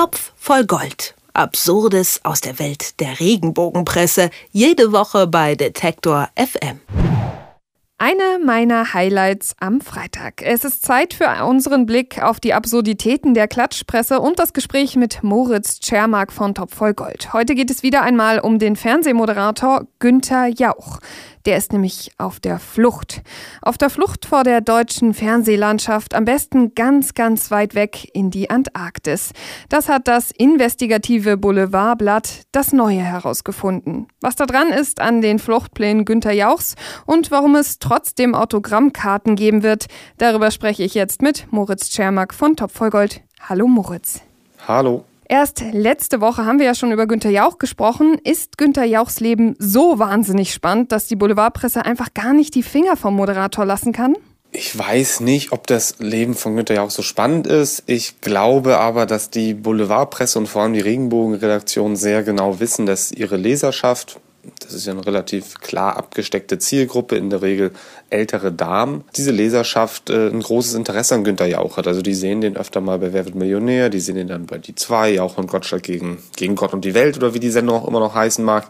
Topf voll Gold. Absurdes aus der Welt der Regenbogenpresse. Jede Woche bei Detektor FM. Eine meiner Highlights am Freitag. Es ist Zeit für unseren Blick auf die Absurditäten der Klatschpresse und das Gespräch mit Moritz Tschermak von Top voll Gold. Heute geht es wieder einmal um den Fernsehmoderator Günther Jauch. Der ist nämlich auf der Flucht. Auf der Flucht vor der deutschen Fernsehlandschaft, am besten ganz, ganz weit weg in die Antarktis. Das hat das investigative Boulevardblatt Das Neue herausgefunden. Was da dran ist an den Fluchtplänen Günter Jauchs und warum es trotzdem Autogrammkarten geben wird, darüber spreche ich jetzt mit Moritz Tschermak von Top Vollgold. Hallo Moritz. Hallo. Erst letzte Woche haben wir ja schon über Günter Jauch gesprochen. Ist Günter Jauchs Leben so wahnsinnig spannend, dass die Boulevardpresse einfach gar nicht die Finger vom Moderator lassen kann? Ich weiß nicht, ob das Leben von Günter Jauch so spannend ist. Ich glaube aber, dass die Boulevardpresse und vor allem die Regenbogenredaktion sehr genau wissen, dass ihre Leserschaft, das ist ja eine relativ klar abgesteckte Zielgruppe, in der Regel ältere Damen, diese Leserschaft äh, ein großes Interesse an Günther Jauch hat. Also die sehen den öfter mal bei Wer wird Millionär, die sehen den dann bei Die Zwei, Jauch und Gottschalk gegen, gegen Gott und die Welt oder wie die Sendung auch immer noch heißen mag.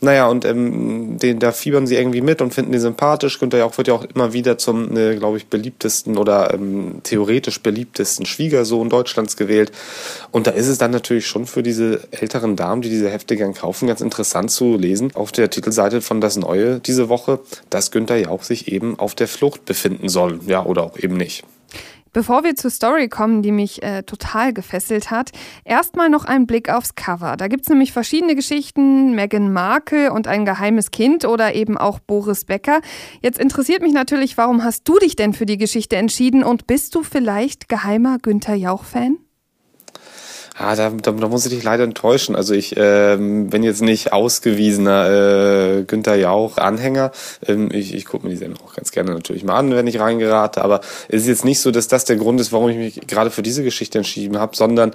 Naja, und ähm, den, da fiebern sie irgendwie mit und finden die sympathisch. Günther Jauch wird ja auch immer wieder zum, äh, glaube ich, beliebtesten oder ähm, theoretisch beliebtesten Schwiegersohn Deutschlands gewählt. Und da ist es dann natürlich schon für diese älteren Damen, die diese Hefte gern kaufen, ganz interessant zu lesen auf der Titelseite von Das Neue diese Woche, dass Günther Jauch sich eben auf der Flucht befinden soll. Ja, oder auch eben nicht. Bevor wir zur Story kommen, die mich äh, total gefesselt hat, erstmal noch ein Blick aufs Cover. Da gibt es nämlich verschiedene Geschichten, Meghan Markle und ein geheimes Kind oder eben auch Boris Becker. Jetzt interessiert mich natürlich, warum hast du dich denn für die Geschichte entschieden und bist du vielleicht geheimer Günther Jauch-Fan? Ah, da, da, da muss ich dich leider enttäuschen. Also ich ähm, bin jetzt nicht ausgewiesener äh, Günther Jauch-Anhänger. Ähm, ich ich gucke mir die Sendung auch ganz gerne natürlich mal an, wenn ich reingerate. Aber es ist jetzt nicht so, dass das der Grund ist, warum ich mich gerade für diese Geschichte entschieden habe, sondern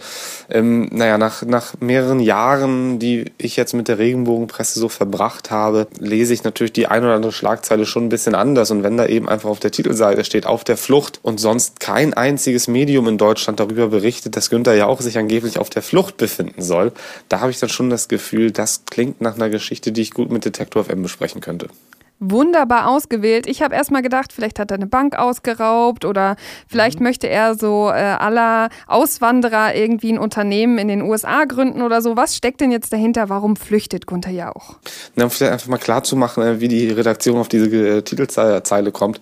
ähm, naja, nach, nach mehreren Jahren, die ich jetzt mit der Regenbogenpresse so verbracht habe, lese ich natürlich die ein oder andere Schlagzeile schon ein bisschen anders. Und wenn da eben einfach auf der Titelseite steht, auf der Flucht und sonst kein einziges Medium in Deutschland darüber berichtet, dass Günther Jauch sich angeblich sich auf der Flucht befinden soll, da habe ich dann schon das Gefühl, das klingt nach einer Geschichte, die ich gut mit Detektor FM besprechen könnte. Wunderbar ausgewählt. Ich habe erstmal gedacht, vielleicht hat er eine Bank ausgeraubt oder vielleicht mhm. möchte er so äh, aller Auswanderer irgendwie ein Unternehmen in den USA gründen oder so. Was steckt denn jetzt dahinter? Warum flüchtet Gunther Jauch? Na, um vielleicht einfach mal klar zu machen, äh, wie die Redaktion auf diese äh, Titelzeile kommt.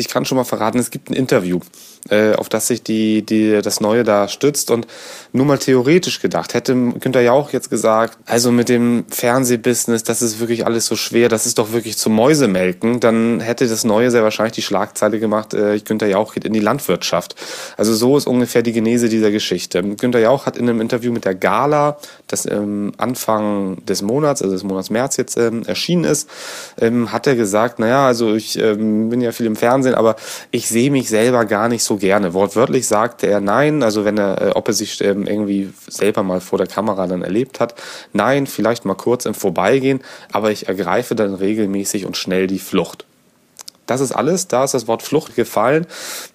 Ich kann schon mal verraten, es gibt ein Interview äh, auf das sich die, die, das Neue da stützt. Und nur mal theoretisch gedacht, hätte Günther Jauch jetzt gesagt, also mit dem Fernsehbusiness, das ist wirklich alles so schwer, das ist doch wirklich zum Mäusemelken, dann hätte das Neue sehr wahrscheinlich die Schlagzeile gemacht, äh, Günther Jauch geht in die Landwirtschaft. Also so ist ungefähr die Genese dieser Geschichte. Günther Jauch hat in einem Interview mit der Gala, das ähm, Anfang des Monats, also des Monats März jetzt ähm, erschienen ist, ähm, hat er gesagt, naja, also ich ähm, bin ja viel im Fernsehen, aber ich sehe mich selber gar nicht so gerne. Wortwörtlich sagte er nein, also wenn er, äh, ob er sich ähm, irgendwie selber mal vor der Kamera dann erlebt hat, nein, vielleicht mal kurz im Vorbeigehen, aber ich ergreife dann regelmäßig und schnell die Flucht. Das ist alles, da ist das Wort Flucht gefallen.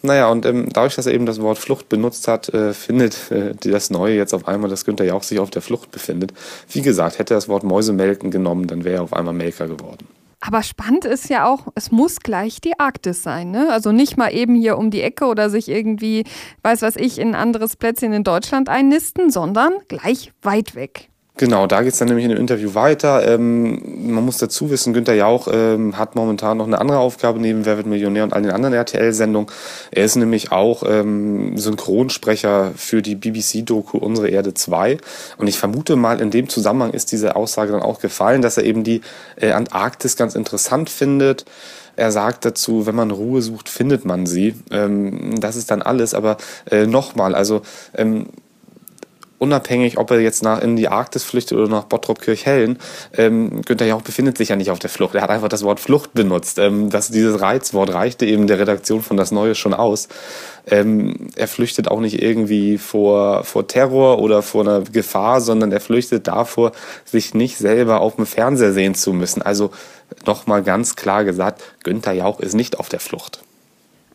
Naja, und ähm, dadurch, dass er eben das Wort Flucht benutzt hat, äh, findet äh, das Neue jetzt auf einmal, dass Günther Jauch sich auf der Flucht befindet. Wie gesagt, hätte er das Wort Mäusemelken genommen, dann wäre er auf einmal Melker geworden. Aber spannend ist ja auch, es muss gleich die Arktis sein. Ne? Also nicht mal eben hier um die Ecke oder sich irgendwie, weiß was ich, in ein anderes Plätzchen in Deutschland einnisten, sondern gleich weit weg. Genau, da geht's dann nämlich in dem Interview weiter. Ähm, man muss dazu wissen, Günther Jauch ähm, hat momentan noch eine andere Aufgabe neben Wer wird Millionär und all den anderen RTL-Sendungen. Er ist nämlich auch ähm, Synchronsprecher für die BBC-Doku Unsere Erde 2. Und ich vermute mal, in dem Zusammenhang ist diese Aussage dann auch gefallen, dass er eben die äh, Antarktis ganz interessant findet. Er sagt dazu, wenn man Ruhe sucht, findet man sie. Ähm, das ist dann alles. Aber äh, nochmal, also ähm, unabhängig, ob er jetzt nach, in die Arktis flüchtet oder nach Bottrop-Kirchhellen, ähm, Günther Jauch befindet sich ja nicht auf der Flucht. Er hat einfach das Wort Flucht benutzt. Ähm, das, dieses Reizwort reichte eben der Redaktion von Das Neue schon aus. Ähm, er flüchtet auch nicht irgendwie vor, vor Terror oder vor einer Gefahr, sondern er flüchtet davor, sich nicht selber auf dem Fernseher sehen zu müssen. Also nochmal ganz klar gesagt, Günther Jauch ist nicht auf der Flucht.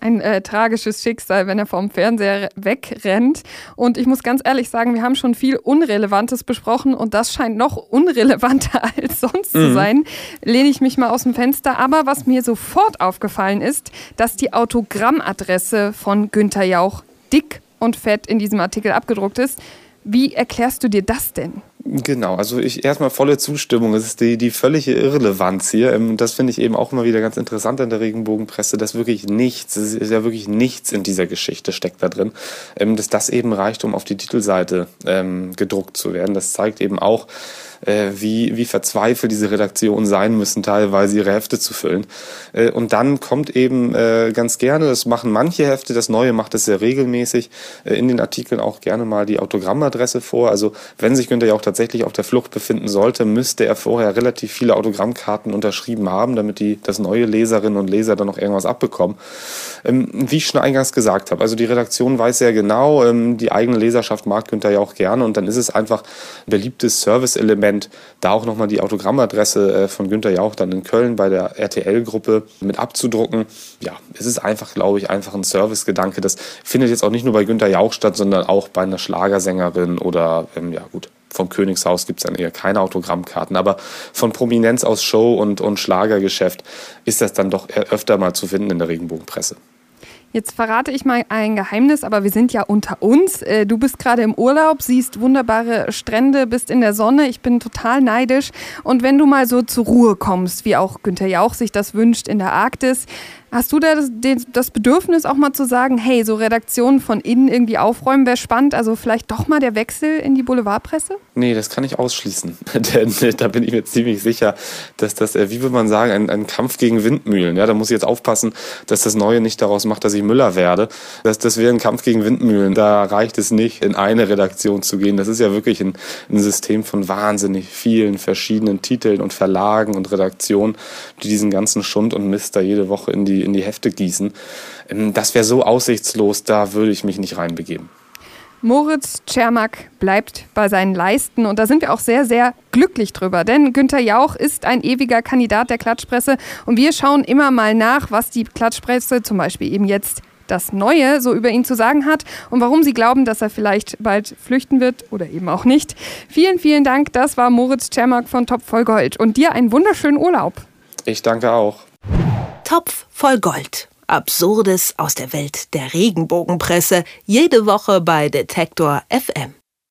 Ein äh, tragisches Schicksal, wenn er vom Fernseher wegrennt. Und ich muss ganz ehrlich sagen, wir haben schon viel Unrelevantes besprochen und das scheint noch unrelevanter als sonst mhm. zu sein. Lehne ich mich mal aus dem Fenster. Aber was mir sofort aufgefallen ist, dass die Autogrammadresse von Günther Jauch dick und fett in diesem Artikel abgedruckt ist. Wie erklärst du dir das denn? Genau, also ich erstmal volle Zustimmung. Es ist die, die völlige Irrelevanz hier. Ähm, das finde ich eben auch immer wieder ganz interessant an der Regenbogenpresse, dass wirklich nichts, es ist ja wirklich nichts in dieser Geschichte steckt da drin, ähm, dass das eben reicht, um auf die Titelseite ähm, gedruckt zu werden. Das zeigt eben auch, äh, wie, wie verzweifelt diese Redaktionen sein müssen, teilweise ihre Hefte zu füllen. Äh, und dann kommt eben äh, ganz gerne, das machen manche Hefte, das Neue macht es sehr regelmäßig, äh, in den Artikeln auch gerne mal die Autogrammadresse vor. Also wenn sich Günther ja auch tatsächlich auf der Flucht befinden sollte, müsste er vorher relativ viele Autogrammkarten unterschrieben haben, damit die das neue Leserinnen und Leser dann noch irgendwas abbekommen. Ähm, wie ich schon eingangs gesagt habe, also die Redaktion weiß sehr genau, ähm, die eigene Leserschaft mag Günther ja auch gerne und dann ist es einfach ein beliebtes Service-Element, da auch nochmal die Autogrammadresse äh, von Günther Jauch dann in Köln bei der RTL-Gruppe mit abzudrucken. Ja, es ist einfach, glaube ich, einfach ein Service-Gedanke. Das findet jetzt auch nicht nur bei Günther Jauch statt, sondern auch bei einer Schlagersängerin oder, ähm, ja gut, vom Königshaus gibt es dann eher keine Autogrammkarten, aber von Prominenz aus Show und, und Schlagergeschäft ist das dann doch öfter mal zu finden in der Regenbogenpresse. Jetzt verrate ich mal ein Geheimnis, aber wir sind ja unter uns. Äh, du bist gerade im Urlaub, siehst wunderbare Strände, bist in der Sonne. Ich bin total neidisch. Und wenn du mal so zur Ruhe kommst, wie auch Günther Jauch sich das wünscht in der Arktis, Hast du da das, das, Bedürfnis auch mal zu sagen, hey, so Redaktionen von innen irgendwie aufräumen wäre spannend, also vielleicht doch mal der Wechsel in die Boulevardpresse? Nee, das kann ich ausschließen. Denn äh, da bin ich mir ziemlich sicher, dass das, äh, wie würde man sagen, ein, ein, Kampf gegen Windmühlen. Ja, da muss ich jetzt aufpassen, dass das Neue nicht daraus macht, dass ich Müller werde. Das, das wäre ein Kampf gegen Windmühlen. Da reicht es nicht, in eine Redaktion zu gehen. Das ist ja wirklich ein, ein System von wahnsinnig vielen verschiedenen Titeln und Verlagen und Redaktionen, die diesen ganzen Schund und Mist da jede Woche in die in die Hefte gießen. Ähm, das wäre so aussichtslos, da würde ich mich nicht reinbegeben. Moritz Czermak bleibt bei seinen Leisten und da sind wir auch sehr, sehr glücklich drüber, denn Günther Jauch ist ein ewiger Kandidat der Klatschpresse und wir schauen immer mal nach, was die Klatschpresse zum Beispiel eben jetzt das Neue so über ihn zu sagen hat und warum sie glauben, dass er vielleicht bald flüchten wird oder eben auch nicht. Vielen, vielen Dank. Das war Moritz Czermak von Top voll Gold und dir einen wunderschönen Urlaub. Ich danke auch. Topf voll Gold. Absurdes aus der Welt der Regenbogenpresse. Jede Woche bei Detektor FM.